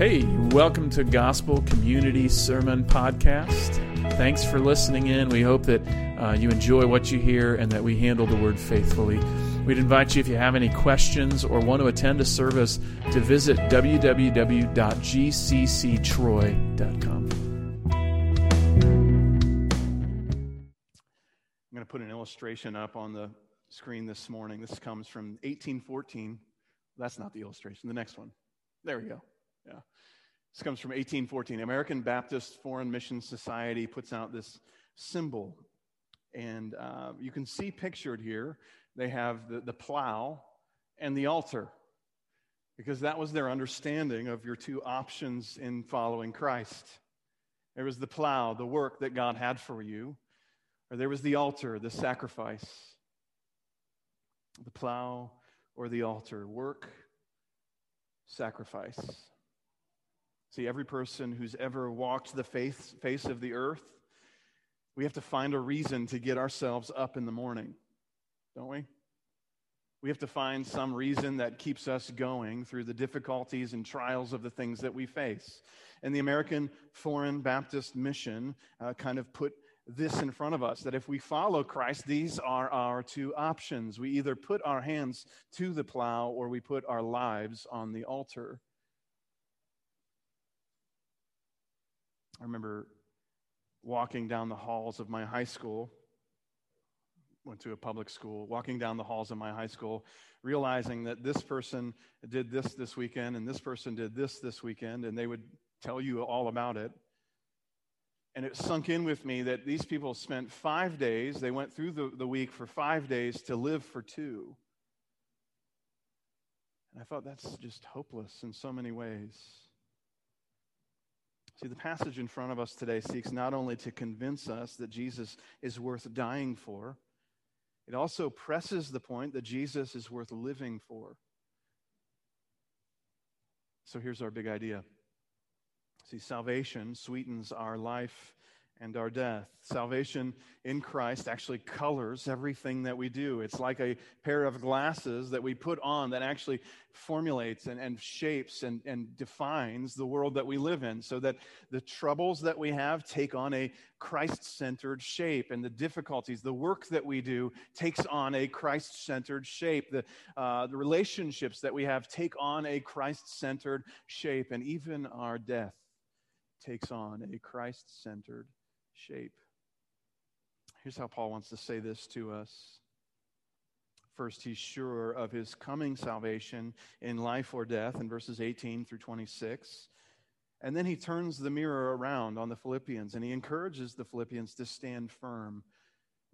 Hey, welcome to Gospel Community Sermon Podcast. Thanks for listening in. We hope that uh, you enjoy what you hear and that we handle the word faithfully. We'd invite you, if you have any questions or want to attend a service, to visit www.gcctroy.com. I'm going to put an illustration up on the screen this morning. This comes from 1814. That's not the illustration, the next one. There we go. Yeah. This comes from 1814. American Baptist Foreign Mission Society puts out this symbol. And uh, you can see pictured here, they have the, the plow and the altar, because that was their understanding of your two options in following Christ. There was the plow, the work that God had for you, or there was the altar, the sacrifice. The plow or the altar, work, sacrifice. See, every person who's ever walked the face, face of the earth, we have to find a reason to get ourselves up in the morning, don't we? We have to find some reason that keeps us going through the difficulties and trials of the things that we face. And the American Foreign Baptist Mission uh, kind of put this in front of us that if we follow Christ, these are our two options. We either put our hands to the plow or we put our lives on the altar. I remember walking down the halls of my high school, went to a public school, walking down the halls of my high school, realizing that this person did this this weekend and this person did this this weekend, and they would tell you all about it. And it sunk in with me that these people spent five days, they went through the, the week for five days to live for two. And I thought that's just hopeless in so many ways. See, the passage in front of us today seeks not only to convince us that Jesus is worth dying for, it also presses the point that Jesus is worth living for. So here's our big idea. See, salvation sweetens our life and our death. Salvation in Christ actually colors everything that we do. It's like a pair of glasses that we put on that actually formulates and, and shapes and, and defines the world that we live in so that the troubles that we have take on a Christ centered shape and the difficulties, the work that we do takes on a Christ centered shape. The, uh, the relationships that we have take on a Christ centered shape, and even our death takes on a Christ centered shape. Here's how Paul wants to say this to us. First, he's sure of his coming salvation in life or death in verses 18 through 26. And then he turns the mirror around on the Philippians and he encourages the Philippians to stand firm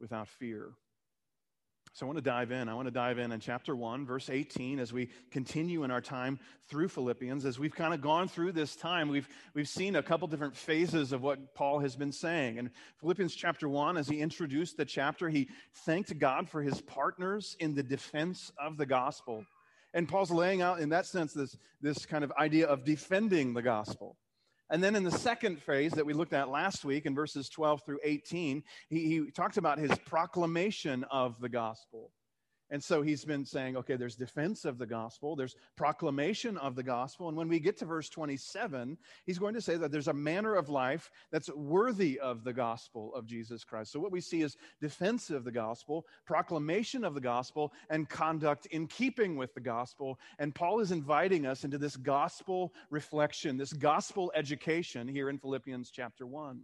without fear. So I want to dive in. I want to dive in in chapter 1, verse 18, as we continue in our time through Philippians. As we've kind of gone through this time, we've, we've seen a couple different phases of what Paul has been saying. In Philippians chapter 1, as he introduced the chapter, he thanked God for his partners in the defense of the gospel. And Paul's laying out, in that sense, this, this kind of idea of defending the gospel. And then in the second phase that we looked at last week in verses 12 through 18, he, he talked about his proclamation of the gospel. And so he's been saying, okay, there's defense of the gospel, there's proclamation of the gospel. And when we get to verse 27, he's going to say that there's a manner of life that's worthy of the gospel of Jesus Christ. So what we see is defense of the gospel, proclamation of the gospel, and conduct in keeping with the gospel. And Paul is inviting us into this gospel reflection, this gospel education here in Philippians chapter 1.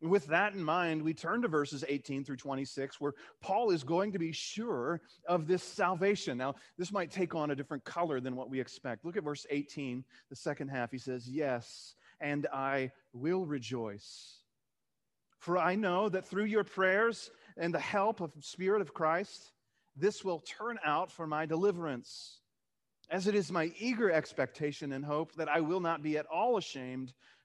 With that in mind, we turn to verses 18 through 26, where Paul is going to be sure of this salvation. Now, this might take on a different color than what we expect. Look at verse 18, the second half. He says, Yes, and I will rejoice. For I know that through your prayers and the help of the Spirit of Christ, this will turn out for my deliverance. As it is my eager expectation and hope that I will not be at all ashamed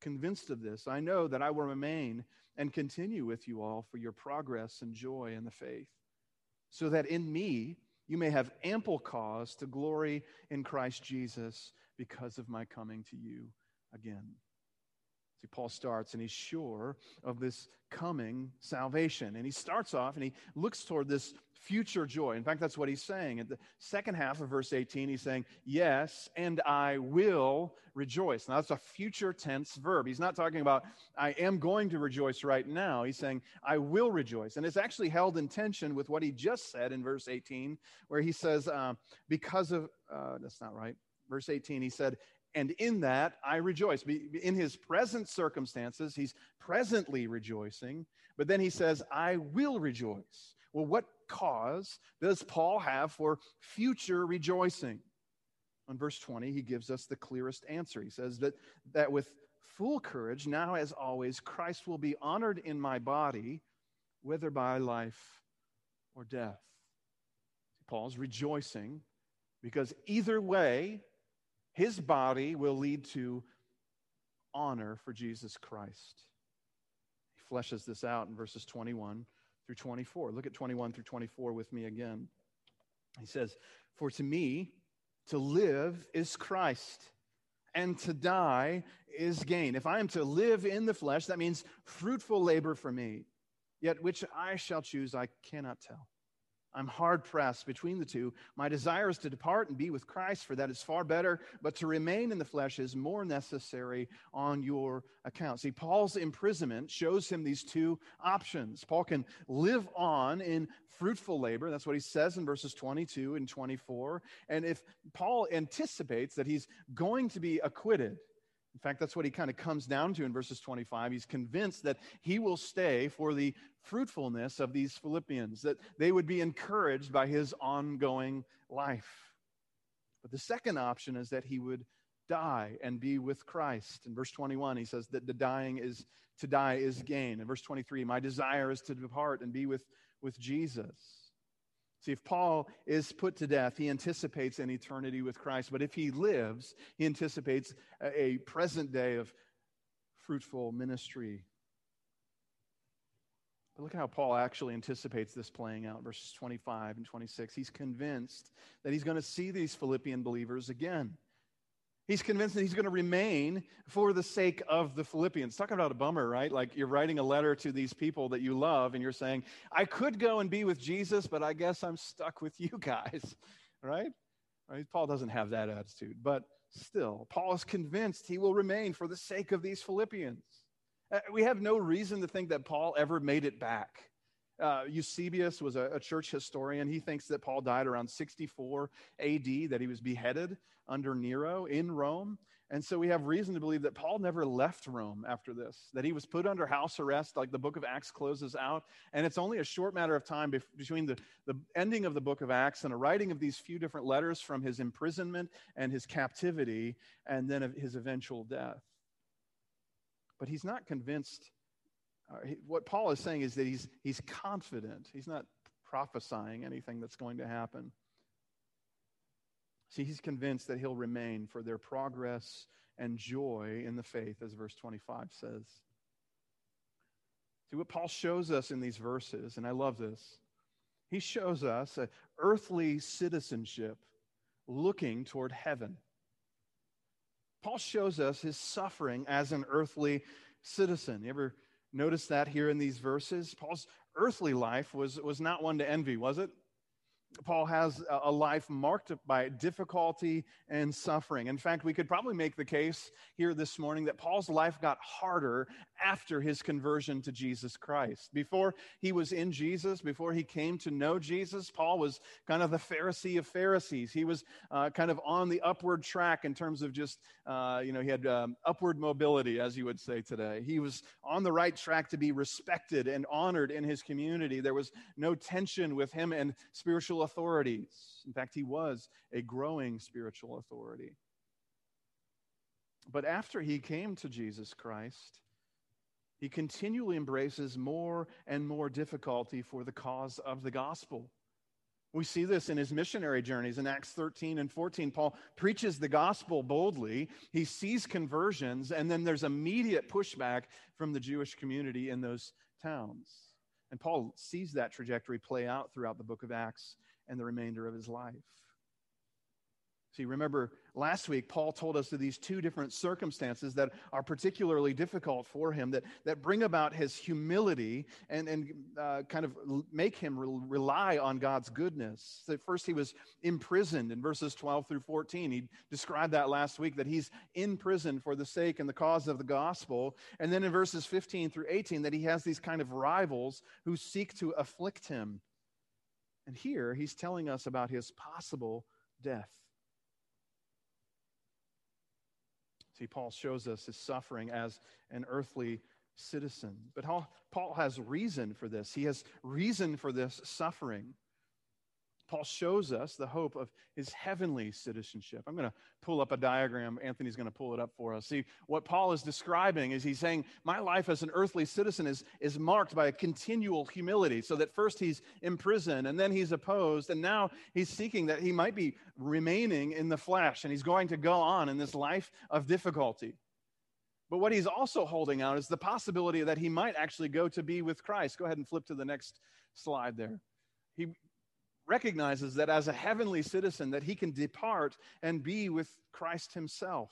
Convinced of this, I know that I will remain and continue with you all for your progress and joy in the faith, so that in me you may have ample cause to glory in Christ Jesus because of my coming to you again. See, Paul starts and he's sure of this coming salvation. And he starts off and he looks toward this future joy. In fact, that's what he's saying. At the second half of verse 18, he's saying, Yes, and I will rejoice. Now, that's a future tense verb. He's not talking about, I am going to rejoice right now. He's saying, I will rejoice. And it's actually held in tension with what he just said in verse 18, where he says, uh, Because of, uh, that's not right. Verse 18, he said, and in that I rejoice. In his present circumstances, he's presently rejoicing, but then he says, I will rejoice. Well, what cause does Paul have for future rejoicing? On verse 20, he gives us the clearest answer. He says that, that with full courage, now as always, Christ will be honored in my body, whether by life or death. Paul's rejoicing because either way, his body will lead to honor for Jesus Christ. He fleshes this out in verses 21 through 24. Look at 21 through 24 with me again. He says, For to me, to live is Christ, and to die is gain. If I am to live in the flesh, that means fruitful labor for me. Yet which I shall choose, I cannot tell. I'm hard pressed between the two. My desire is to depart and be with Christ, for that is far better, but to remain in the flesh is more necessary on your account. See, Paul's imprisonment shows him these two options. Paul can live on in fruitful labor. That's what he says in verses 22 and 24. And if Paul anticipates that he's going to be acquitted, in fact, that's what he kind of comes down to in verses 25. He's convinced that he will stay for the fruitfulness of these Philippians, that they would be encouraged by his ongoing life. But the second option is that he would die and be with Christ. In verse 21, he says that the dying is to die is gain. In verse 23, my desire is to depart and be with, with Jesus. See, if Paul is put to death, he anticipates an eternity with Christ. But if he lives, he anticipates a, present day of fruitful ministry. But look at how Paul actually anticipates this playing out, verses 25 and 26. He's convinced that he's going to see these Philippian believers again. He's convinced that he's going to remain for the sake of the Philippians. Talking about a bummer, right? Like you're writing a letter to these people that you love, and you're saying, I could go and be with Jesus, but I guess I'm stuck with you guys, right? Paul doesn't have that attitude, but still, Paul is convinced he will remain for the sake of these Philippians. Uh, we have no reason to think that Paul ever made it back. Uh, Eusebius was a, a, church historian. He thinks that Paul died around 64 AD, that he was beheaded under Nero in Rome. And so we have reason to believe that Paul never left Rome after this, that he was put under house arrest, like the book of Acts closes out. And it's only a short matter of time between the, the ending of the book of Acts and a writing of these few different letters from his imprisonment and his captivity, and then his eventual death. But he's not convinced Uh, what Paul is saying is that he's, he's confident. He's not prophesying anything that's going to happen. See, he's convinced that he'll remain for their progress and joy in the faith, as verse 25 says. See, what Paul shows us in these verses, and I love this, he shows us an earthly citizenship looking toward heaven. Paul shows us his suffering as an earthly citizen. You ever Notice that here in these verses. Paul's earthly life was, was not one to envy, was it? Paul has a life marked by difficulty and suffering. In fact, we could probably make the case here this morning that Paul's life got harder after his conversion to Jesus Christ. Before he was in Jesus, before he came to know Jesus, Paul was kind of the Pharisee of Pharisees. He was uh, kind of on the upward track in terms of just, uh, you know, he had um, upward mobility, as you would say today. He was on the right track to be respected and honored in his community. There was no tension with him and spiritual authorities. In fact, he was a growing spiritual authority. But after he came to Jesus Christ, he continually embraces more and more difficulty for the cause of the gospel. We see this in his missionary journeys in Acts 13 and 14. Paul preaches the gospel boldly. He sees conversions, and then there's immediate pushback from the Jewish community in those towns. And Paul sees that trajectory play out throughout the book of Acts and the remainder of his life. See, remember last week, Paul told us of these two different circumstances that are particularly difficult for him, that, that bring about his humility and, and uh, kind of make him re- rely on God's goodness. So first, he was imprisoned in verses 12 through 14. He described that last week, that he's in prison for the sake and the cause of the gospel. And then in verses 15 through 18, that he has these kind of rivals who seek to afflict him. And here, he's telling us about his possible death. See, Paul shows us his suffering as an earthly citizen. But Paul has reason for this. He has reason for this suffering. Paul shows us the hope of his heavenly citizenship. I'm going to pull up a diagram. Anthony's going to pull it up for us. See, what Paul is describing is he's saying, My life as an earthly citizen is, is marked by a continual humility. So that first he's imprisoned, and then he's opposed, and now he's seeking that he might be remaining in the flesh, and he's going to go on in this life of difficulty. But what he's also holding out is the possibility that he might actually go to be with Christ. Go ahead and flip to the next slide there. He, recognizes that as a heavenly citizen that he can depart and be with Christ himself.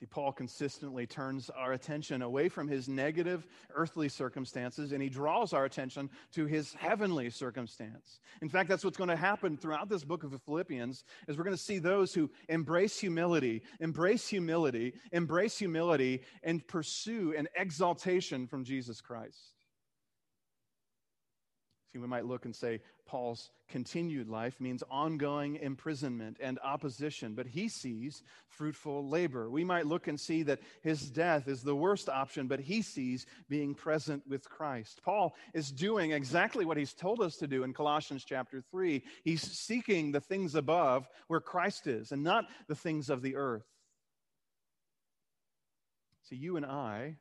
See, Paul consistently turns our attention away from his negative earthly circumstances and he draws our attention to his heavenly circumstance. In fact, that's what's going to happen throughout this book of the Philippians is we're going to see those who embrace humility, embrace humility, embrace humility and pursue an exaltation from Jesus Christ. See, we might look and say Paul's continued life means ongoing imprisonment and opposition, but he sees fruitful labor. We might look and see that his death is the worst option, but he sees being present with Christ. Paul is doing exactly what he's told us to do in Colossians chapter 3. He's seeking the things above where Christ is and not the things of the earth. See, you and I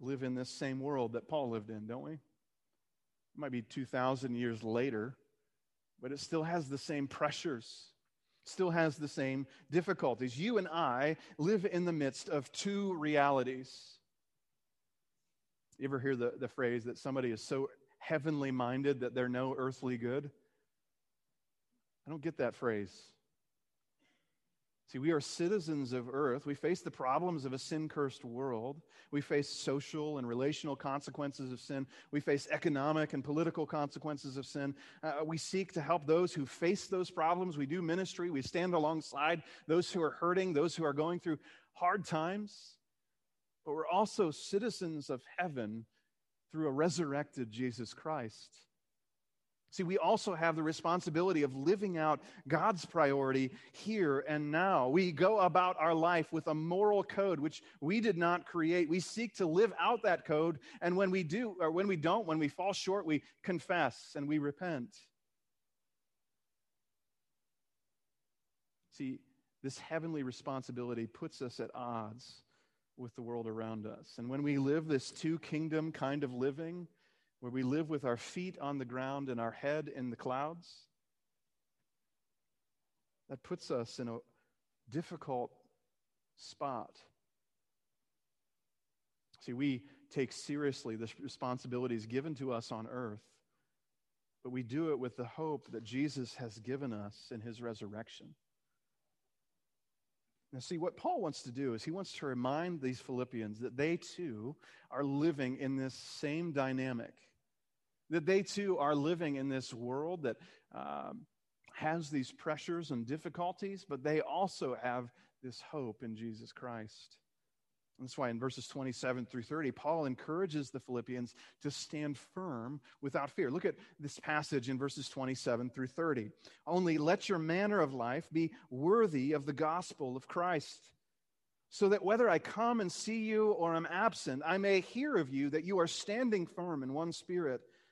live in this same world that Paul lived in, don't we? It might be 2,000 years later, but it still has the same pressures, still has the same difficulties. You and I live in the midst of two realities. You ever hear the, the phrase that somebody is so heavenly minded that they're no earthly good? I don't get that phrase. See, we are citizens of earth. We face the problems of a sin cursed world. We face social and relational consequences of sin. We face economic and political consequences of sin. Uh, we seek to help those who face those problems. We do ministry. We stand alongside those who are hurting, those who are going through hard times. But we're also citizens of heaven through a resurrected Jesus Christ. See, we also have the responsibility of living out God's priority here and now. We go about our life with a moral code which we did not create. We seek to live out that code, and when we do, or when we don't, when we fall short, we confess and we repent. See, this heavenly responsibility puts us at odds with the world around us. And when we live this two kingdom kind of living, where we live with our feet on the ground and our head in the clouds, that puts us in a difficult spot. See, we take seriously the responsibilities given to us on earth, but we do it with the hope that Jesus has given us in his resurrection. Now, see, what Paul wants to do is he wants to remind these Philippians that they too are living in this same dynamic that they too are living in this world that um, has these pressures and difficulties, but they also have this hope in Jesus Christ. that's why in verses 27 through 30, Paul encourages the Philippians to stand firm without fear. Look at this passage in verses 27 through 30. Only let your manner of life be worthy of the gospel of Christ, so that whether I come and see you or am absent, I may hear of you that you are standing firm in one spirit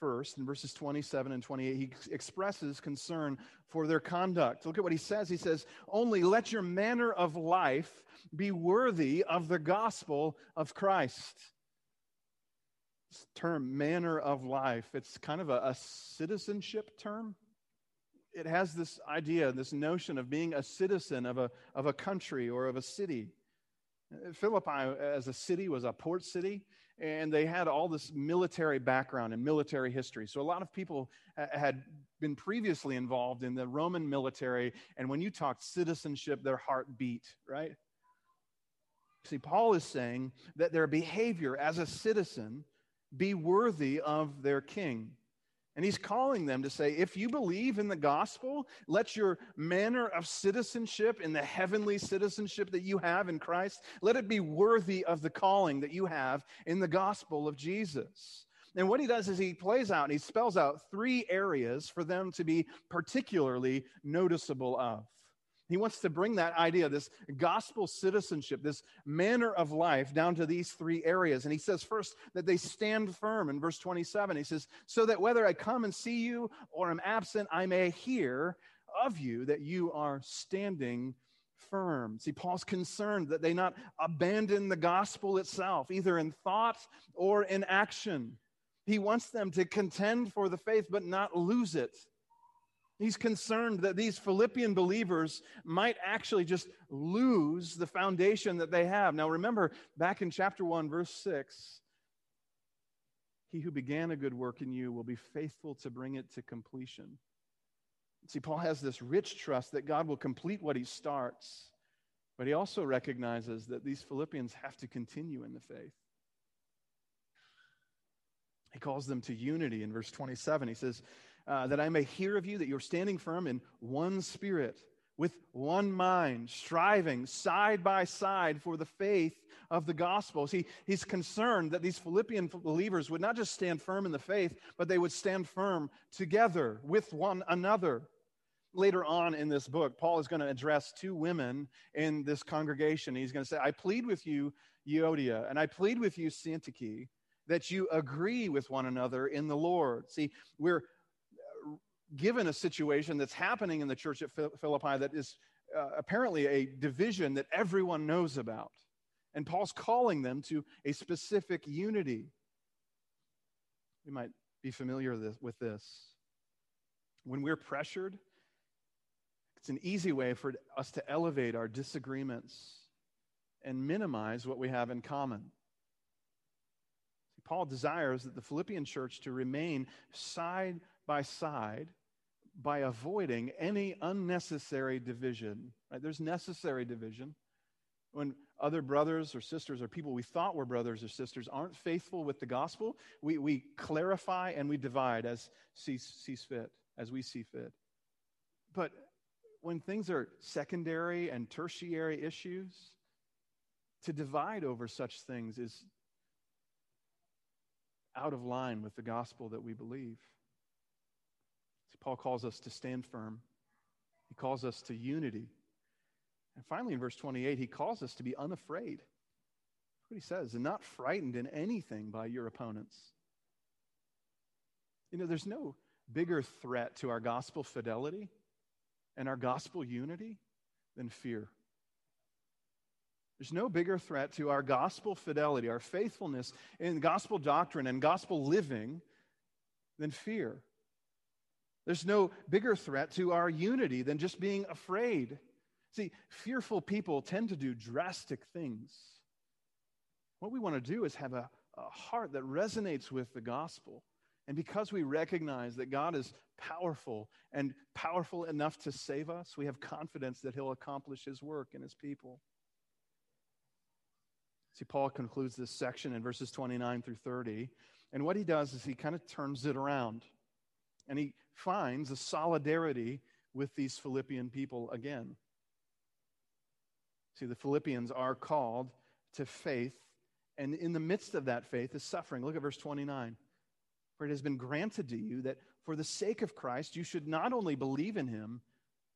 first in verses 27 and 28 he expresses concern for their conduct. Look at what he says. He says only let your manner of life be worthy of the gospel of christ. This term manner of life it's kind of a, a citizenship term. It has this idea this notion of being a citizen of a, of a country or of a city. Philippi as a city was a port city and they had all this military background and military history. So a lot of people uh, had been previously involved in the Roman military, and when you talked citizenship, their heart beat, right? See, Paul is saying that their behavior as a citizen be worthy of their king. And he's calling them to say, if you believe in the gospel, let your manner of citizenship in the heavenly citizenship that you have in Christ, let it be worthy of the calling that you have in the gospel of Jesus. And what he does is he plays out and he spells out three areas for them to be particularly noticeable of. He wants to bring that idea, this gospel citizenship, this manner of life, down to these three areas. And he says, first, that they stand firm. In verse 27, he says, So that whether I come and see you or am absent, I may hear of you that you are standing firm. See, Paul's concerned that they not abandon the gospel itself, either in thought or in action. He wants them to contend for the faith, but not lose it. He's concerned that these Philippian believers might actually just lose the foundation that they have. Now, remember back in chapter 1, verse 6 He who began a good work in you will be faithful to bring it to completion. See, Paul has this rich trust that God will complete what he starts, but he also recognizes that these Philippians have to continue in the faith. He calls them to unity in verse 27. He says, uh, that I may hear of you that you're standing firm in one spirit, with one mind, striving side by side for the faith of the gospel. See, he's concerned that these Philippian believers would not just stand firm in the faith, but they would stand firm together with one another. Later on in this book, Paul is going to address two women in this congregation. He's going to say, I plead with you, Euodia, and I plead with you, Syntyche, that you agree with one another in the Lord. See, we're given a situation that's happening in the church at Philippi that is uh, apparently a division that everyone knows about. And Paul's calling them to a specific unity. We might be familiar with this. When we're pressured, it's an easy way for us to elevate our disagreements and minimize what we have in common. See, Paul desires that the Philippian church to remain side by side by avoiding any unnecessary division. Right? There's necessary division. When other brothers or sisters or people we thought were brothers or sisters aren't faithful with the gospel, we, we clarify and we divide as sees, sees fit, as we see fit. But when things are secondary and tertiary issues, to divide over such things is out of line with the gospel that we believe. Paul calls us to stand firm. He calls us to unity. And finally, in verse 28, he calls us to be unafraid. That's what he says, and not frightened in anything by your opponents. You know, there's no bigger threat to our gospel fidelity and our gospel unity than fear. There's no bigger threat to our gospel fidelity, our faithfulness in gospel doctrine and gospel living than fear. There's no bigger threat to our unity than just being afraid. See, fearful people tend to do drastic things. What we want to do is have a, a heart that resonates with the gospel. And because we recognize that God is powerful and powerful enough to save us, we have confidence that He'll accomplish His work in His people. See, Paul concludes this section in verses 29 through 30. And what he does is he kind of turns it around. And he finds a solidarity with these Philippian people again. See, the Philippians are called to faith, and in the midst of that faith is suffering. Look at verse 29. For it has been granted to you that for the sake of Christ, you should not only believe in him,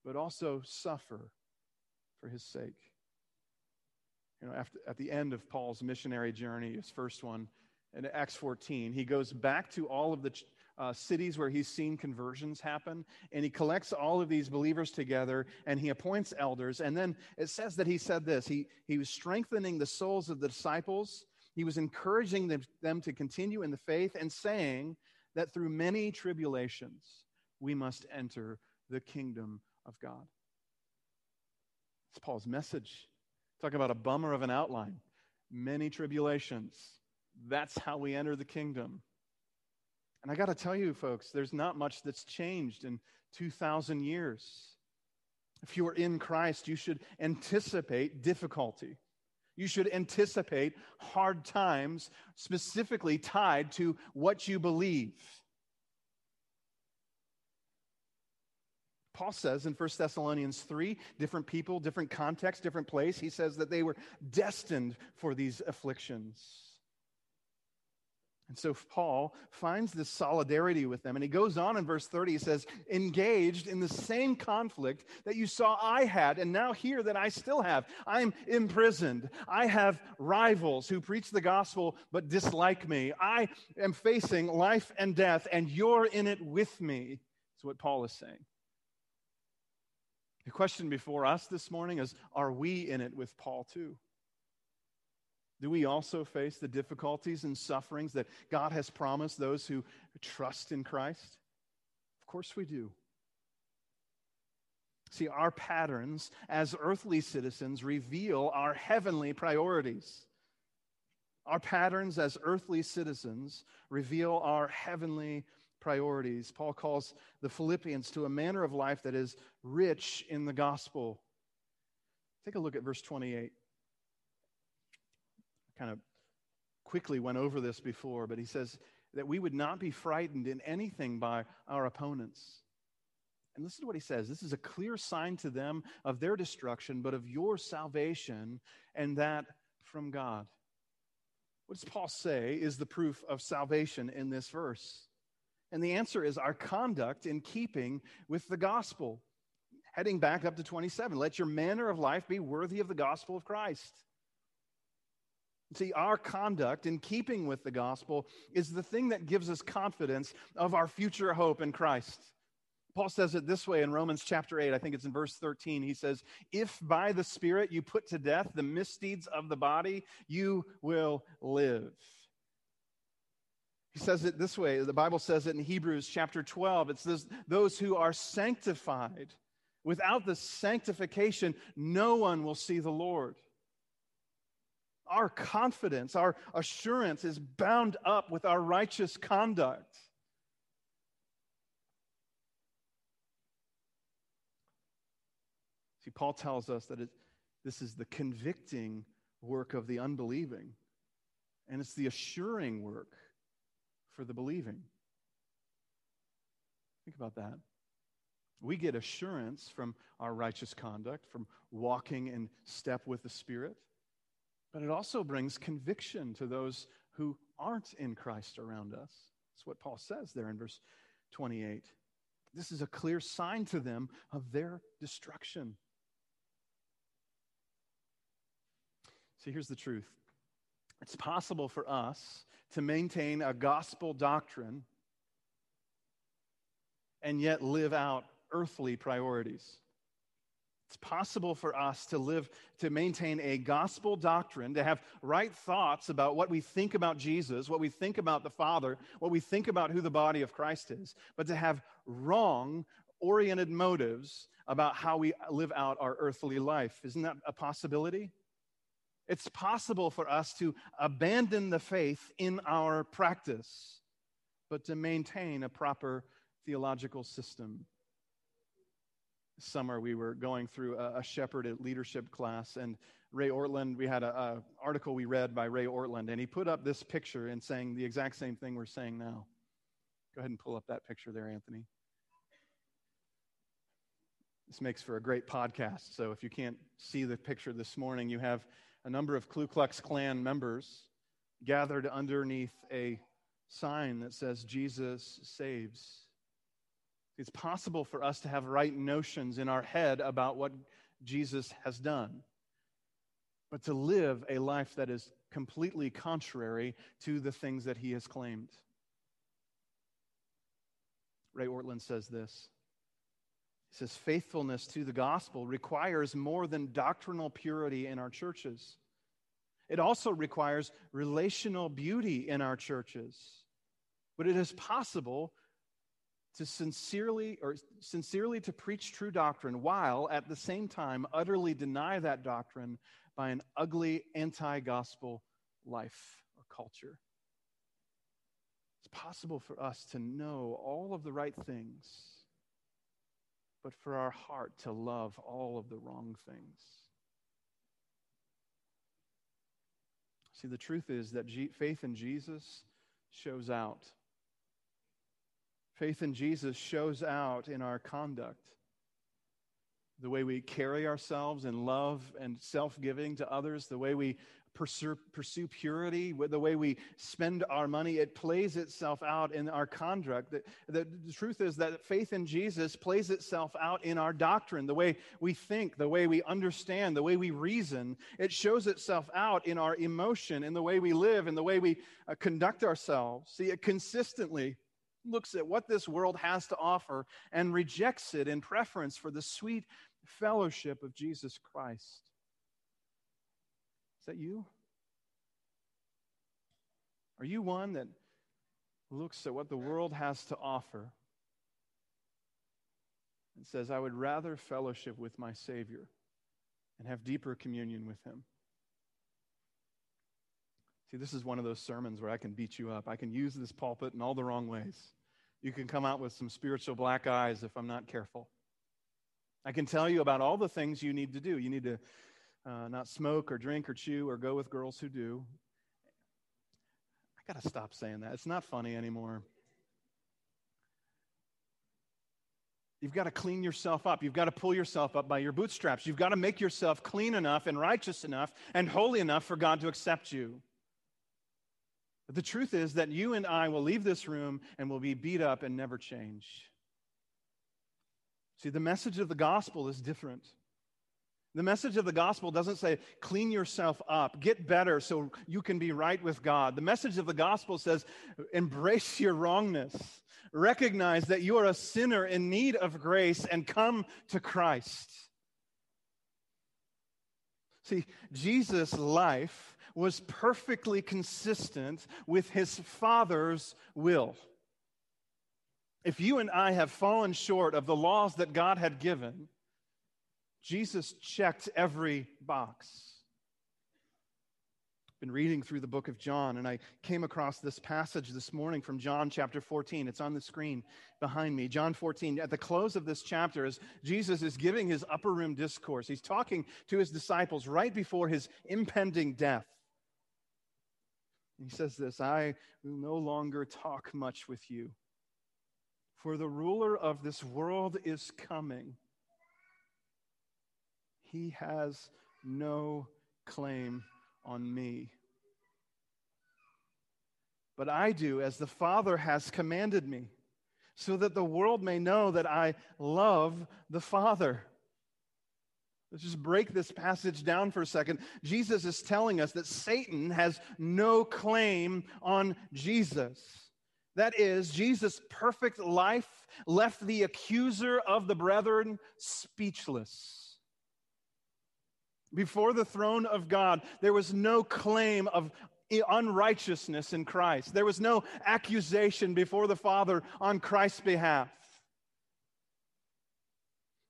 but also suffer for his sake. You know, after, at the end of Paul's missionary journey, his first one, in Acts 14, he goes back to all of the uh, cities where he's seen conversions happen, and he collects all of these believers together and he appoints elders. And then it says that he said this he, he was strengthening the souls of the disciples, he was encouraging them, them to continue in the faith, and saying that through many tribulations we must enter the kingdom of God. It's Paul's message. Talk about a bummer of an outline. Many tribulations. That's how we enter the kingdom. And I got to tell you, folks, there's not much that's changed in 2,000 years. If you are in Christ, you should anticipate difficulty. You should anticipate hard times, specifically tied to what you believe. Paul says in 1 Thessalonians 3, different people, different context, different place, he says that they were destined for these afflictions. And so Paul finds this solidarity with them. And he goes on in verse 30, he says, engaged in the same conflict that you saw I had, and now hear that I still have. I'm imprisoned. I have rivals who preach the gospel but dislike me. I am facing life and death, and you're in it with me. Is what Paul is saying. The question before us this morning is Are we in it with Paul too? Do we also face the difficulties and sufferings that God has promised those who trust in Christ? Of course we do. See, our patterns as earthly citizens reveal our heavenly priorities. Our patterns as earthly citizens reveal our heavenly priorities. Paul calls the Philippians to a manner of life that is rich in the gospel. Take a look at verse 28 kind of quickly went over this before, but he says that we would not be frightened in anything by our opponents. And listen to what he says. This is a clear sign to them of their destruction, but of your salvation, and that from God. What does Paul say is the proof of salvation in this verse? And the answer is our conduct in keeping with the gospel. Heading back up to 27, let your manner of life be worthy of the gospel of Christ. See, our conduct in keeping with the gospel is the thing that gives us confidence of our future hope in Christ. Paul says it this way in Romans chapter 8, I think it's in verse 13. He says, If by the Spirit you put to death the misdeeds of the body, you will live. He says it this way. The Bible says it in Hebrews chapter 12. It says, Those who are sanctified, without the sanctification, no one will see the Lord our confidence, our assurance is bound up with our righteous conduct. See, Paul tells us that it, this is the convicting work of the unbelieving, and it's the assuring work for the believing. Think about that. We get assurance from our righteous conduct, from walking in step with the Spirit. But it also brings conviction to those who aren't in Christ around us. That's what Paul says there in verse 28. This is a clear sign to them of their destruction. See, here's the truth it's possible for us to maintain a gospel doctrine and yet live out earthly priorities. It's possible for us to live, to maintain a gospel doctrine, to have right thoughts about what we think about Jesus, what we think about the Father, what we think about who the body of Christ is, but to have wrong oriented motives about how we live out our earthly life. Isn't that a possibility? It's possible for us to abandon the faith in our practice, but to maintain a proper theological system summer we were going through a, a shepherded leadership class and ray ortlund we had an article we read by ray ortlund and he put up this picture and saying the exact same thing we're saying now go ahead and pull up that picture there anthony this makes for a great podcast so if you can't see the picture this morning you have a number of ku klux klan members gathered underneath a sign that says Jesus saves. It's possible for us to have right notions in our head about what Jesus has done, but to live a life that is completely contrary to the things that he has claimed. Ray Ortlund says this. He says, faithfulness to the gospel requires more than doctrinal purity in our churches. It also requires relational beauty in our churches. But it is possible to sincerely or sincerely to preach true doctrine while at the same time utterly deny that doctrine by an ugly anti-gospel life or culture. It's possible for us to know all of the right things, but for our heart to love all of the wrong things. See, the truth is that faith in Jesus shows out Faith in Jesus shows out in our conduct. The way we carry ourselves in love and self giving to others, the way we pursue, pursue purity, the way we spend our money, it plays itself out in our conduct. The, the, the, truth is that faith in Jesus plays itself out in our doctrine, the way we think, the way we understand, the way we reason. It shows itself out in our emotion, in the way we live, in the way we uh, conduct ourselves. See, it consistently looks at what this world has to offer and rejects it in preference for the sweet fellowship of Jesus Christ. Is that you? Are you one that looks at what the world has to offer and says, I would rather fellowship with my Savior and have deeper communion with Him? See, this is one of those sermons where I can beat you up. I can use this pulpit in all the wrong ways. You can come out with some spiritual black eyes if I'm not careful. I can tell you about all the things you need to do. You need to uh, not smoke or drink or chew or go with girls who do. I got to stop saying that. It's not funny anymore. You've got to clean yourself up. You've got to pull yourself up by your bootstraps. You've got to make yourself clean enough and righteous enough and holy enough for God to accept you. But the truth is that you and I will leave this room and will be beat up and never change. See, the message of the gospel is different. The message of the gospel doesn't say, clean yourself up, get better so you can be right with God. The message of the gospel says, embrace your wrongness, recognize that you are a sinner in need of grace, and come to Christ. See, Jesus' life was perfectly consistent with his Father's will. If you and I have fallen short of the laws that God had given, Jesus checked every box been reading through the book of John, and I came across this passage this morning from John chapter 14. It's on the screen behind me. John 14. At the close of this chapter, as Jesus is giving his upper room discourse, he's talking to his disciples right before his impending death. He says this I will no longer talk much with you, for the ruler of this world is coming. He has no claim on me. But I do as the Father has commanded me, so that the world may know that I love the Father. Let's just break this passage down for a second. Jesus is telling us that Satan has no claim on Jesus. That is, Jesus' perfect life left the accuser of the brethren speechless. Before the throne of God, there was no claim of unrighteousness in Christ. There was no accusation before the Father on Christ's behalf.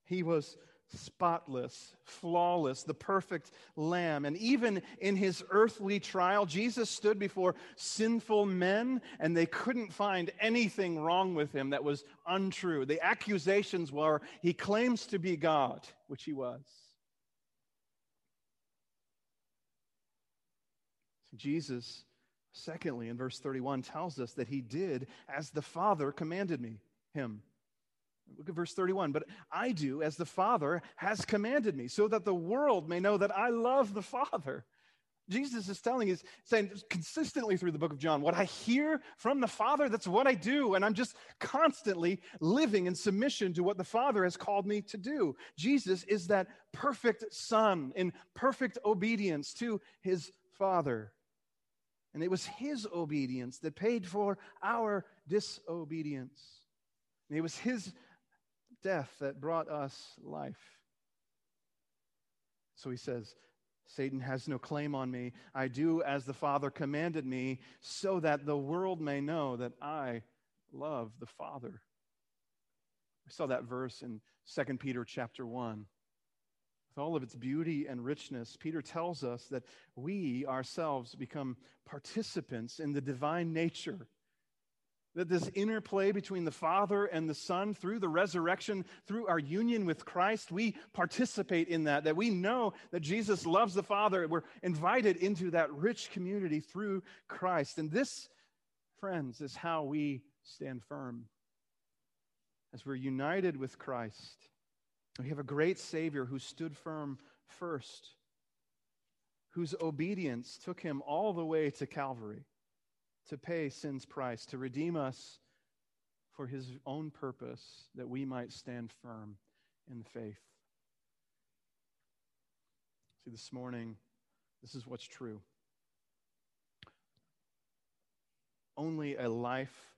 He was spotless, flawless, the perfect lamb. And even in his earthly trial, Jesus stood before sinful men and they couldn't find anything wrong with him that was untrue. The accusations were he claims to be God, which he was. Jesus, secondly, in verse 31, tells us that he did as the Father commanded me, him. Look at verse 31. But I do as the Father has commanded me, so that the world may know that I love the Father. Jesus is telling, he's saying consistently through the book of John, what I hear from the Father, that's what I do. And I'm just constantly living in submission to what the Father has called me to do. Jesus is that perfect Son in perfect obedience to his Father. And it was his obedience that paid for our disobedience. And it was his death that brought us life. So he says, Satan has no claim on me. I do as the Father commanded me, so that the world may know that I love the Father. We saw that verse in 2 Peter chapter 1. With all of its beauty and richness, Peter tells us that we ourselves become participants in the divine nature that this interplay between the Father and the Son through the resurrection, through our union with Christ, we participate in that, that we know that Jesus loves the Father. We're invited into that rich community through Christ. And this, friends, is how we stand firm. As we're united with Christ, we have a great Savior who stood firm first, whose obedience took him all the way to Calvary to pay sin's price, to redeem us for his own purpose, that we might stand firm in faith. See, this morning, this is what's true. Only a life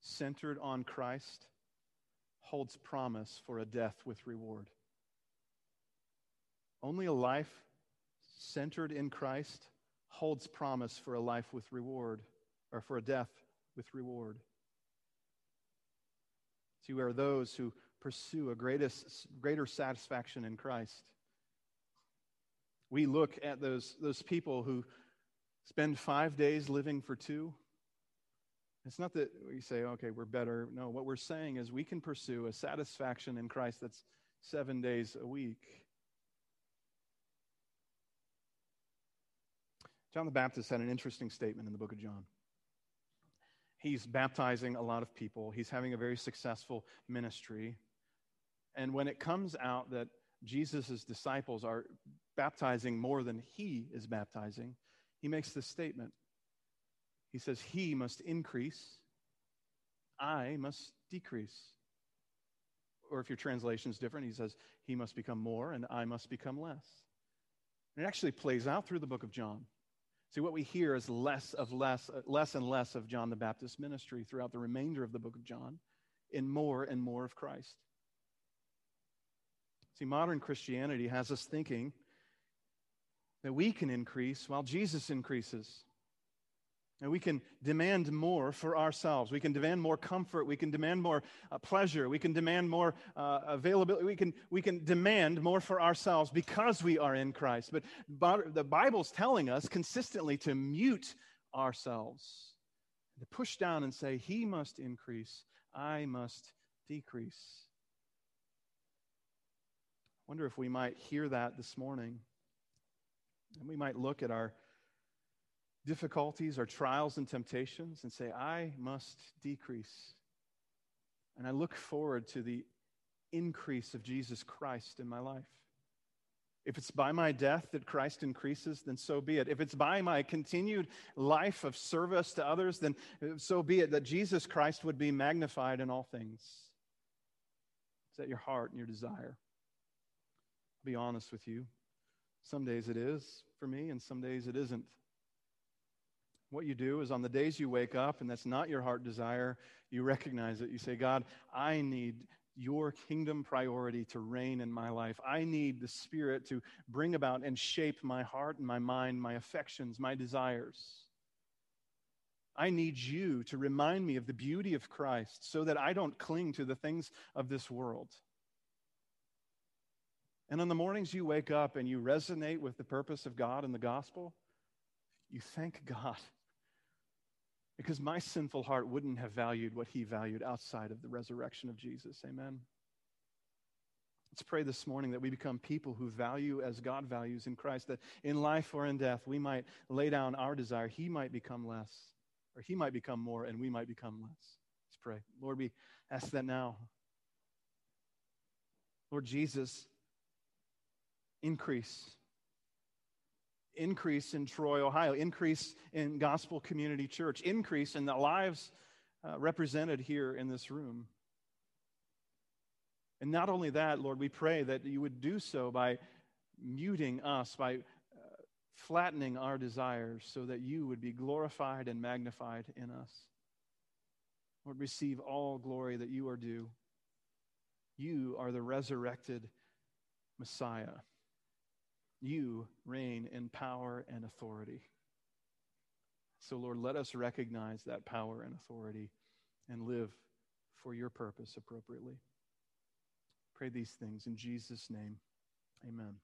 centered on Christ holds promise for a death with reward. Only a life centered in Christ holds promise for a life with reward, or for a death with reward. See, we are those who pursue a greatest, greater satisfaction in Christ. We look at those, those people who spend five days living for two. It's not that we say, okay, we're better. No, what we're saying is we can pursue a satisfaction in Christ that's seven days a week. John the Baptist had an interesting statement in the book of John. He's baptizing a lot of people, he's having a very successful ministry. And when it comes out that Jesus' disciples are baptizing more than he is baptizing, he makes this statement. He says, He must increase, I must decrease. Or if your translation is different, he says, He must become more and I must become less. And it actually plays out through the book of John. See, what we hear is less of less, less and less of John the Baptist ministry throughout the remainder of the book of John, in more and more of Christ. See, modern Christianity has us thinking that we can increase while Jesus increases. And we can demand more for ourselves. We can demand more comfort. We can demand more uh, pleasure. We can demand more uh, availability. We can, we can demand more for ourselves because we are in Christ. But, but the Bible's telling us consistently to mute ourselves, to push down and say, He must increase, I must decrease. I wonder if we might hear that this morning. And we might look at our difficulties, or trials and temptations, and say, I must decrease. And I look forward to the increase of Jesus Christ in my life. If it's by my death that Christ increases, then so be it. If it's by my continued life of service to others, then so be it that Jesus Christ would be magnified in all things. Is that your heart and your desire? I'll be honest with you. Some days it is for me, and some days it isn't. What you do is on the days you wake up and that's not your heart desire, you recognize it. You say, God, I need your kingdom priority to reign in my life. I need the Spirit to bring about and shape my heart and my mind, my affections, my desires. I need you to remind me of the beauty of Christ so that I don't cling to the things of this world. And on the mornings you wake up and you resonate with the purpose of God and the gospel, you thank God because my sinful heart wouldn't have valued what he valued outside of the resurrection of Jesus. Amen. Let's pray this morning that we become people who value as God values in Christ, that in life or in death, we might lay down our desire. He might become less, or he might become more, and we might become less. Let's pray. Lord, we ask that now. Lord Jesus, increase increase in Troy, Ohio, increase in Gospel Community Church, increase in the lives uh, represented here in this room. And not only that, Lord, we pray that you would do so by muting us, by uh, flattening our desires, so that you would be glorified and magnified in us. Lord, receive all glory that you are due. You are the resurrected Messiah. You reign in power and authority. So, Lord, let us recognize that power and authority and live for your purpose appropriately. Pray these things in Jesus' name. Amen.